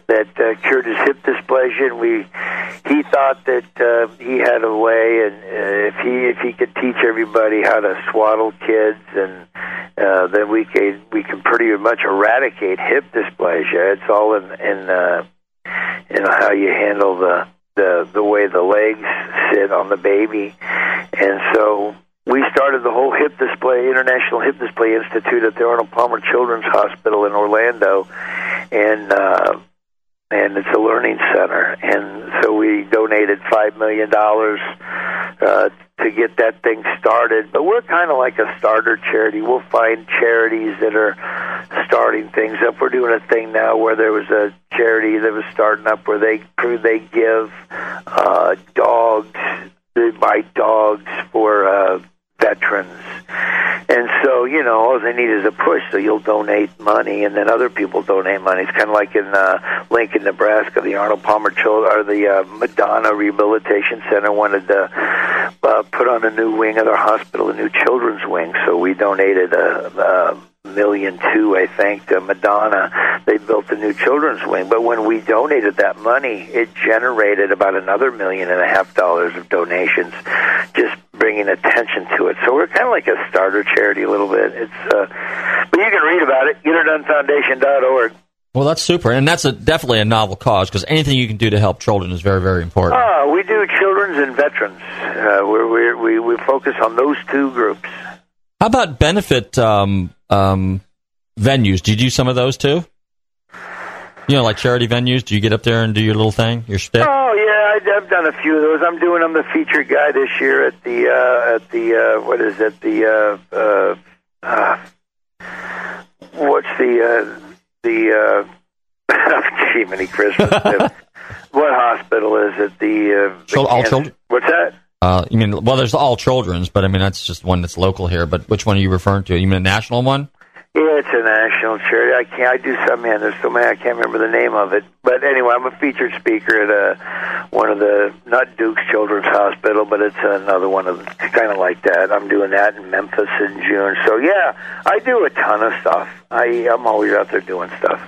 that uh, cured his hip dysplasia, and we he thought that uh, he had a way, and uh, if he if he could teach everybody how to swaddle kids, and uh, then we could we can pretty much eradicate hip dysplasia. It's all in in uh, in how you handle the the the way the legs sit on the baby, and so we started the whole hip dysplasia international hip dysplasia institute at the arnold palmer children's hospital in orlando. And uh and it's a learning center. And so we donated five million dollars uh to get that thing started. But we're kind of like a starter charity. We'll find charities that are starting things up. We're doing a thing now where there was a charity that was starting up where they they give uh dogs they buy dogs for uh veterans. And so, you know, all they need is a push. So you'll donate money, and then other people donate money. It's kind of like in uh, Lincoln, Nebraska, the Arnold Palmer Children or the uh, Madonna Rehabilitation Center wanted to uh, put on a new wing of their hospital, a new children's wing. So we donated a. a million two, I think, to Madonna. They built the new children's wing, but when we donated that money, it generated about another million and a half dollars of donations, just bringing attention to it. So we're kind of like a starter charity a little bit. It's, uh, but you can read about it. GetHerDoneFoundation.org. Well, that's super, and that's a, definitely a novel cause because anything you can do to help children is very, very important. Uh, we do children's and veterans. Uh, we're, we're, we we focus on those two groups. How about benefit um, um, venues? Do you do some of those too? You know, like charity venues. Do you get up there and do your little thing, your stick? Oh yeah, I- I've done a few of those. I'm doing. I'm the featured guy this year at the uh, at the uh, what is it? The uh, uh, uh, what's the uh, the uh, gee, many Christmas. what hospital is it? The, uh, the Chil- all children? What's that? Uh, you mean well? There's all children's, but I mean that's just one that's local here. But which one are you referring to? You mean a national one? Yeah, it's a national charity. I can't. I do some. Man, there's so many. I can't remember the name of it. But anyway, I'm a featured speaker at uh one of the not Duke's Children's Hospital, but it's another one of kind of like that. I'm doing that in Memphis in June. So yeah, I do a ton of stuff. I I'm always out there doing stuff.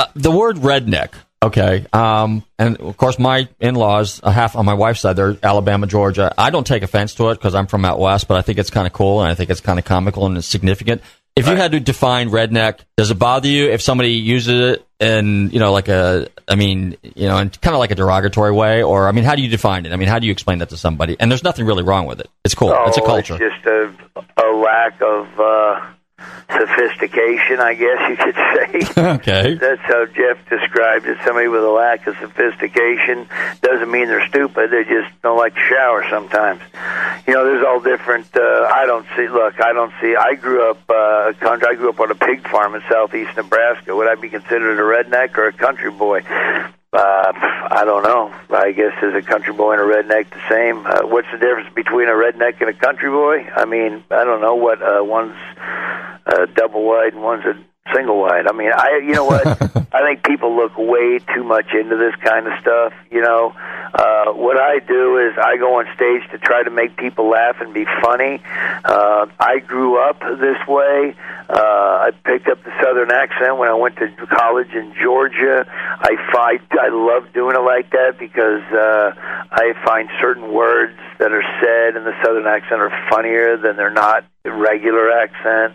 Uh, the word redneck. Okay, um, and of course my in-laws, a half on my wife's side, they're Alabama, Georgia. I don't take offense to it because I'm from out west, but I think it's kind of cool and I think it's kind of comical and it's significant. If you had to define redneck, does it bother you if somebody uses it in, you know, like a, I mean, you know, in kind of like a derogatory way, or I mean, how do you define it? I mean, how do you explain that to somebody? And there's nothing really wrong with it. It's cool. it's a Oh, culture. just a a lack of uh, sophistication, I guess you could say. okay. That's how Jeff described it. Somebody with a lack of sophistication doesn't mean they're stupid. They just don't like to shower sometimes. You know, there's all different. Uh, I don't see. Look, I don't see. I grew up. Uh, country. I grew up on a pig farm in southeast Nebraska. Would I be considered a redneck or a country boy? Uh, I don't know. I guess is a country boy and a redneck the same? Uh, what's the difference between a redneck and a country boy? I mean, I don't know what uh, one's uh, double wide and one's a single wide. I mean, I you know what? I think people look way too much into this kind of stuff. You know, uh, what I do is I go on stage to try to make people laugh and be funny. Uh, I grew up this way. Uh, I picked up the southern accent when I went to college in Georgia. I find I love doing it like that because uh, I find certain words that are said in the southern accent are funnier than they're not regular accent.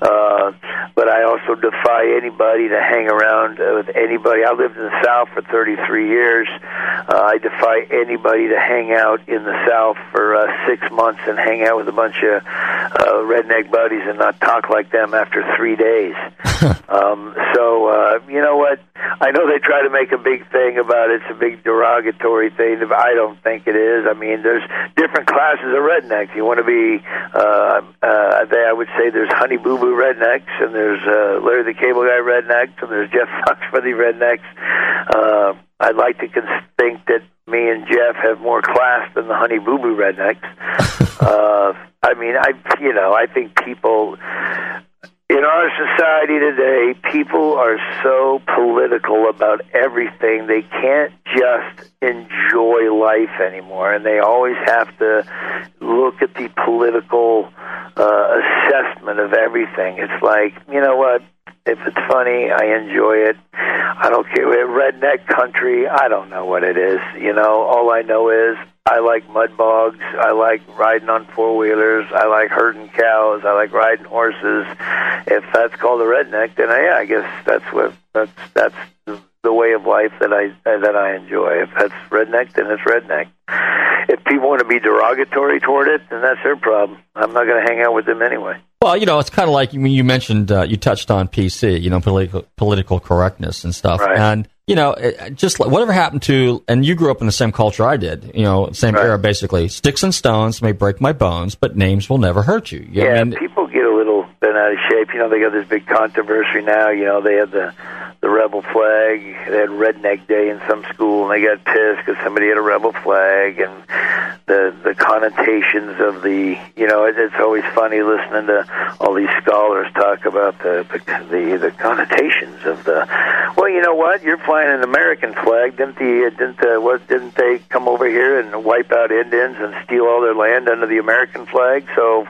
Uh, but I also defy anybody to hang around uh, with anybody. I lived in the South for 33 years. Uh, I defy anybody to hang out in the South for uh, six months and hang out with a bunch of uh, redneck buddies and not talk like them after three days. um, so uh, you know what? I know they try to make a big thing about it. It's a big derogatory thing. but I don't think it is. I mean, there's different classes of rednecks. You want to be, uh, uh, they, I would say there's Honey Boo Boo rednecks, and there's uh, Larry the Cable Guy rednecks, and there's Jeff Foxworthy rednecks. Uh, I'd like to think that me and Jeff have more class than the Honey Boo Boo rednecks. uh, I mean, I you know, I think people in our society today, people are so political about everything. They can't just enjoy life anymore, and they always have to look at the political uh, assessment of everything. It's like, you know what? If it's funny, I enjoy it. I don't care. Redneck country, I don't know what it is. You know, all I know is I like mud bogs. I like riding on four wheelers. I like herding cows. I like riding horses. If that's called a redneck, then I, yeah, I guess that's what that's that's the way of life that I that I enjoy. If that's redneck, then it's redneck. If people want to be derogatory toward it, then that's their problem. I'm not going to hang out with them anyway. Well, you know, it's kind of like when you mentioned, uh, you touched on PC, you know, political political correctness and stuff, Right. and you know, it, just like whatever happened to, and you grew up in the same culture I did, you know, same era basically. Sticks and stones may break my bones, but names will never hurt you. You Yeah, I mean? people get a little bent out of shape. You know, they got this big controversy now. You know, they had the the rebel flag. They had Redneck Day in some school, and they got pissed because somebody had a rebel flag, and the the connotations of the. You know, it, it's always funny listening to all these scholars talk about the the the, the connotations of the. Well, you know what? You're flying an American flag. Didn't the didn't the, what didn't they come over here and wipe out Indians and steal all their land under the American flag? So.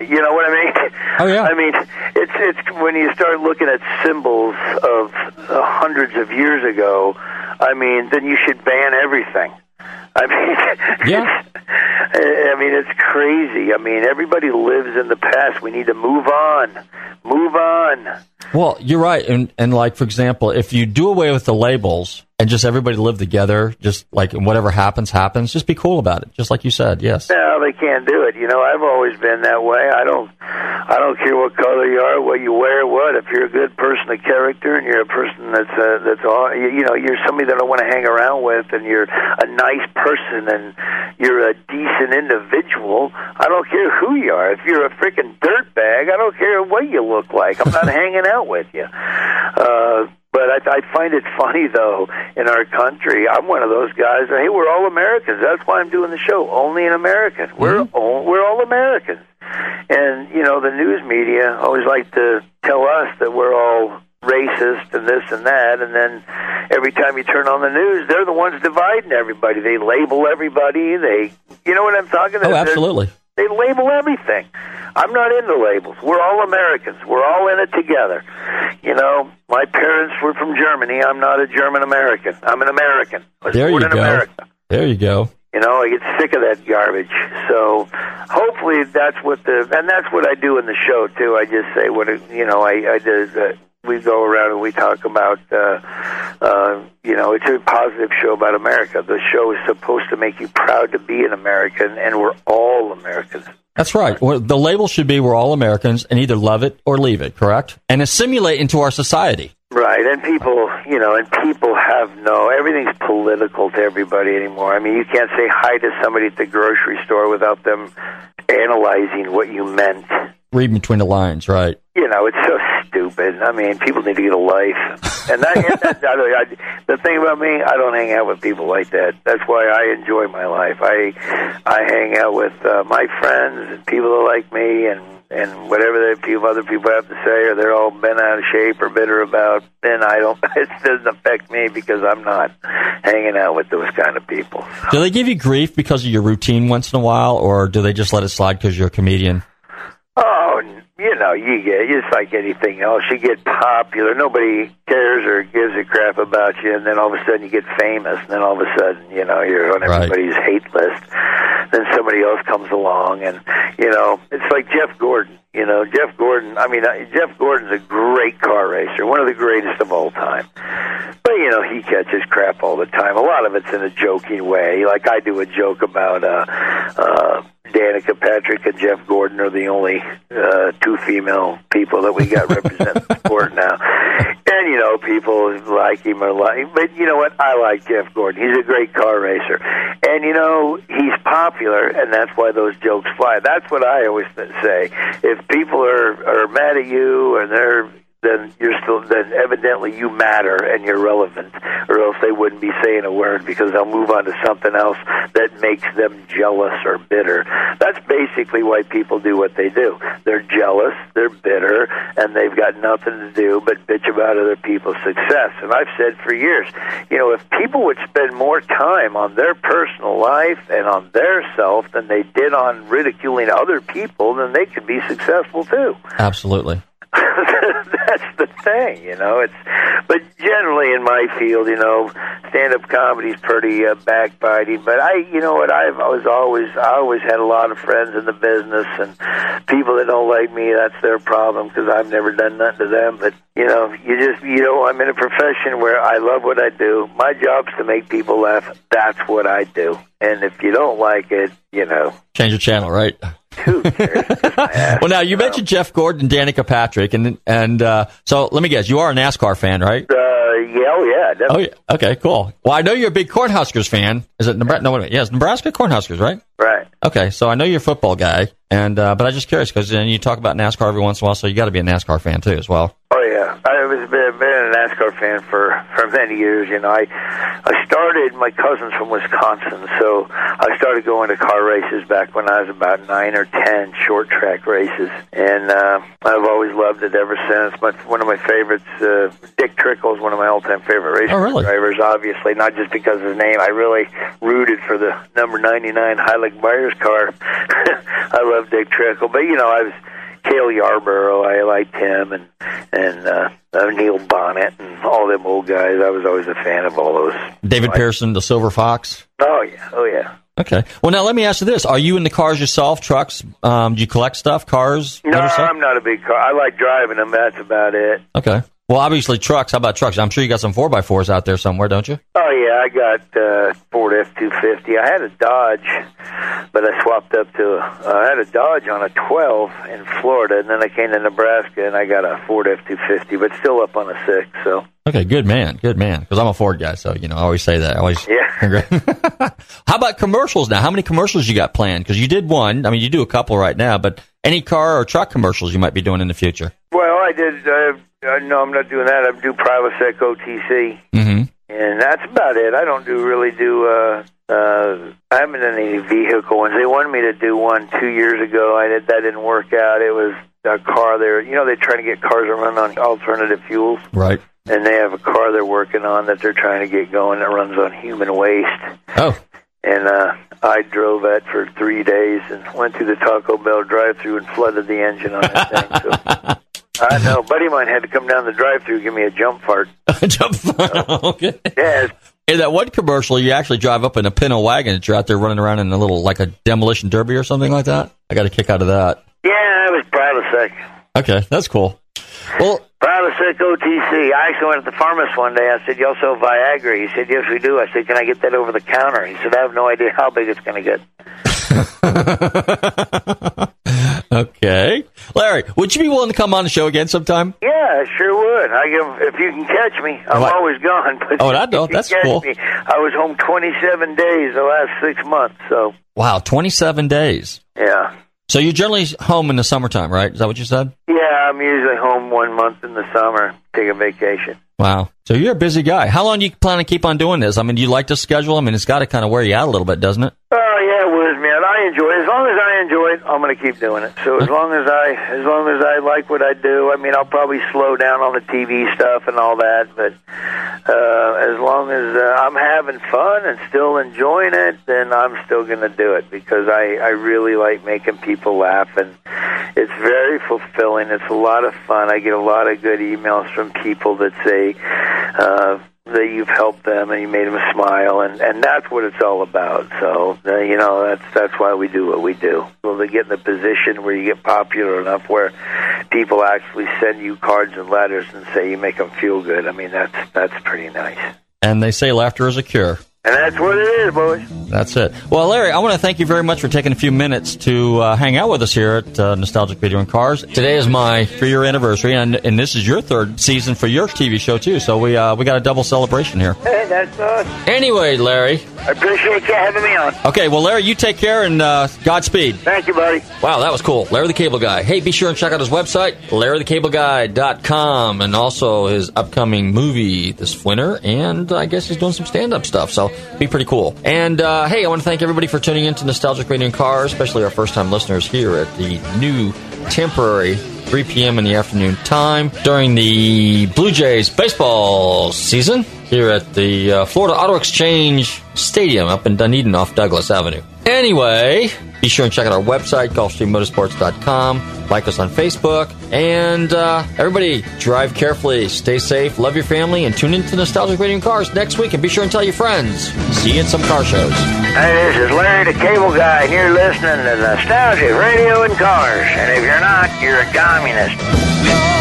You know what I mean? Oh yeah. I mean, it's it's when you start looking at symbols of uh, hundreds of years ago. I mean, then you should ban everything. I mean, yeah. I mean, it's crazy. I mean, everybody lives in the past. We need to move on. Move on. Well, you're right, and and like for example, if you do away with the labels and just everybody live together, just like whatever happens happens, just be cool about it, just like you said. Yes. No, they can't do it. You know, I've always been that way. I don't, I don't care what color you are, what you wear, what. If you're a good person of character and you're a person that's uh, that's all, you, you know, you're somebody that I want to hang around with, and you're a nice person and you're a decent individual. I don't care who you are. If you're a freaking dirtbag, I don't care what you look like. I'm not hanging out with you. Uh, I, I find it funny though in our country. I'm one of those guys. Hey, we're all Americans. That's why I'm doing the show. Only an American. We're mm-hmm. all, we're all Americans. And you know, the news media always like to tell us that we're all racist and this and that, and then every time you turn on the news, they're the ones dividing everybody. They label everybody. They, you know what I'm talking about? Oh, absolutely. They label everything. I'm not into labels. We're all Americans. We're all in it together. You know, my parents were from Germany. I'm not a German American. I'm an American. I was There born you in go. America. There you go. You know, I get sick of that garbage. So hopefully that's what the and that's what I do in the show too. I just say what it, you know. I I do. Uh, we go around and we talk about. Uh, uh, you know, it's a positive show about America. The show is supposed to make you proud to be an American, and we're all Americans. That's right. Well, the label should be we're all Americans and either love it or leave it, correct? And assimilate into our society. Right, and people, you know, and people have no, everything's political to everybody anymore. I mean, you can't say hi to somebody at the grocery store without them analyzing what you meant. Read between the lines, right? You know, it's so stupid. I mean, people need to get a life. And that, and that I, I, the thing about me, I don't hang out with people like that. That's why I enjoy my life. I I hang out with uh, my friends and people that like me, and and whatever the people, other people have to say, or they're all bent out of shape or bitter about. Then I don't. It doesn't affect me because I'm not hanging out with those kind of people. Do they give you grief because of your routine once in a while, or do they just let it slide because you're a comedian? Oh, you know, you get it's like anything else. You get popular, nobody cares or gives a crap about you, and then all of a sudden you get famous, and then all of a sudden, you know, you're on Right. everybody's hate list. Then somebody else comes along, and you know, it's like Jeff Gordon. You know, Jeff Gordon. I mean, uh, Jeff Gordon's a great car racer, one of the greatest of all time. But you know, he catches crap all the time. A lot of it's in a joking way. Like I do a joke about uh, uh, Danica Patrick and Jeff Gordon are the only uh, two female people that we got representing the sport now. And you know, people like him or like, but you know what? I like Jeff Gordon. He's a great car racer, and you know, he's popular, and that's why those jokes fly. That's what I always say. If people are are mad at you and they're then you're still then evidently you matter and you're relevant or else they wouldn't be saying a word because they'll move on to something else that makes them jealous or bitter. That's basically why people do what they do. They're jealous they're bitter and they've got nothing to do but bitch about other people's success. And i've said for years you know if people would spend more time on their personal life and on their self than they did on ridiculing other people then they could be successful too. Absolutely. That's the thing, you know. It's but generally in my field, you know, stand-up comedy's pretty uh, backbiting. But I, you know what, I've I was always I always had a lot of friends in the business, and people that don't like me, that's their problem because I've never done nothing to them. But you know, you just you know, I'm in a profession where I love what I do. My job's to make people laugh. That's what I do. And if you don't like it, you know, Change the channel, right? well, now you mentioned Jeff Gordon, Danica Patrick, and and uh, so let me guess, you are a NASCAR fan, right? uh, yeah, oh yeah, Oh, yeah. Okay, cool. Well, I know you're a big Cornhuskers fan. Is it Nebraska? No, wait a minute. Yeah, it's Nebraska Cornhuskers, right? right. Okay, so I know you're a football guy, and uh, but I'm just curious because you talk about NASCAR every once in a while, so you got to be a NASCAR fan too, as well. Oh yeah, I was been, been a NASCAR fan for for many years. You know, I I started. My cousin's from Wisconsin, so I started going to car races back when I was about nine or ten, short track races, and uh, I've always loved it ever since. But one of my favorites, uh, Dick Trickle, is one of my all-time favorite race Oh, really? drivers. Obviously, not just because of his name. I really rooted for the number ninety-nine Heilig-Meyers car. I love Dick Trickle, but you know, I was. Cale Yarborough, I liked him, and and uh, uh, Neil Bonnett, and all them old guys. I was always a fan of all those. David Pearson, the Silver Fox. Oh yeah, oh yeah. Okay. Well, now let me ask you this: Are you in the cars yourself? Trucks? Um, do you collect stuff? Cars? No? I'm not a big car. I like driving them. That's about it. Okay. Well, obviously trucks. How about trucks? I'm sure you got some four x fours out there somewhere, don't you? Oh yeah, I got uh, Ford F two fifty. I had a Dodge, but I swapped up to. Uh, I had a Dodge on a twelve in Florida, and then I came to Nebraska, and I got a Ford F two fifty, but still up on a six. So Okay, good man, good man. Because I'm a Ford guy, so you know I always say that. I always. Yeah. How about commercials now? How many commercials you got planned? Because you did one. I mean, you do a couple right now, but any car or truck commercials you might be doing in the future? well, I did. Uh, uh, no, I'm not doing that. I do Prilosec OTC. Mm-hmm. and that's about it. I don't do really do. uh uh I haven't done any vehicle ones. They wanted me to do one two years ago. I did that didn't work out. It was a car there. You know, they're trying to get cars to run on alternative fuels, Right. and they have a car they're working on that they're trying to get going that runs on human waste. Oh. And uh I drove that for three days and went through the Taco Bell drive-through and flooded the engine on that thing. So I know, a buddy of mine had to come down the drive-through give me a jump fart. A jump. okay. Yeah, In that one commercial, you actually drive up in a Pinto wagon that you're out there running around in a little like a demolition derby or something like that. I got a kick out of that. yeah, I was Prilosec. Okay, that's cool. Well, Prilosec OTC. I actually went to the pharmacist one day. I said, "You sell Viagra?" He said, "Yes, we do." I said, "Can I get that over the counter?" He said, "I have no idea how big it's going to get." okay, Larry, would you be willing to come on the show again sometime? Yeah, I sure would. I give if you can catch me. I'm What? always gone. But Oh, I don't. That's cool. Me, I was home 27 days the last six months. So Wow, 27 days. yeah, So you're generally home in the summertime, right? Is that what you said? yeah. I'm usually home one month in the summer, take a vacation. Wow. So you're a busy guy. How long do you plan to keep on doing this? I mean, do you like to schedule? I mean, it's got to kind of wear you out a little bit, doesn't it? Oh yeah, it was man. I enjoy it. As long as I enjoy it, I'm going to keep doing it. So as long as I, as long as I like what I do, I mean, I'll probably slow down on the TV stuff and all that. But uh, as long as uh, I'm having fun and still enjoying it, then I'm still going to do it because I, I really like making people laugh, and it's very fulfilling. It's a lot of fun. I get a lot of good emails from people that say. Uh, that you've helped them and you made them smile, and and that's what it's all about. So uh, you know that's that's why we do what we do. Well, to get in a position where you get popular enough where people actually send you cards and letters and say you make them feel good. I mean that's that's pretty nice. And they say laughter is a cure. And that's what it is, boys. That's it. Well, Larry, I want to thank you very much for taking a few minutes to uh, hang out with us here at uh, Nostalgic Video and Cars. Today is my three-year anniversary, and, and this is your third season for your TV show too. So we uh, we got a double celebration here. Hey, that's us. Anyway, Larry. I appreciate you having me on. Okay, well, Larry, you take care and uh, Godspeed. Thank you, buddy. Wow, that was cool. Larry the Cable Guy. Hey, be sure and check out his website, larrythecableguy.com, and also his upcoming movie this winter. And I guess he's doing some stand up stuff, so be pretty cool. And uh, hey, I want to thank everybody for tuning in to Nostalgic Radio and Cars, especially our first time listeners here at the new temporary 3 p.m. in the afternoon time during the Blue Jays baseball season here at the uh, Florida Auto Exchange Stadium up in Dunedin off Douglas Avenue. Anyway, be sure and check out our website, GulfstreamMotorsports.com. Like us on Facebook. And uh, everybody, drive carefully, stay safe, love your family, and tune in to Nostalgic Radio and Cars next week. And be sure and tell your friends. See you at some car shows. Hey, this is Larry the Cable Guy, and you're listening to Nostalgic Radio and Cars. And if you're not, you're a communist.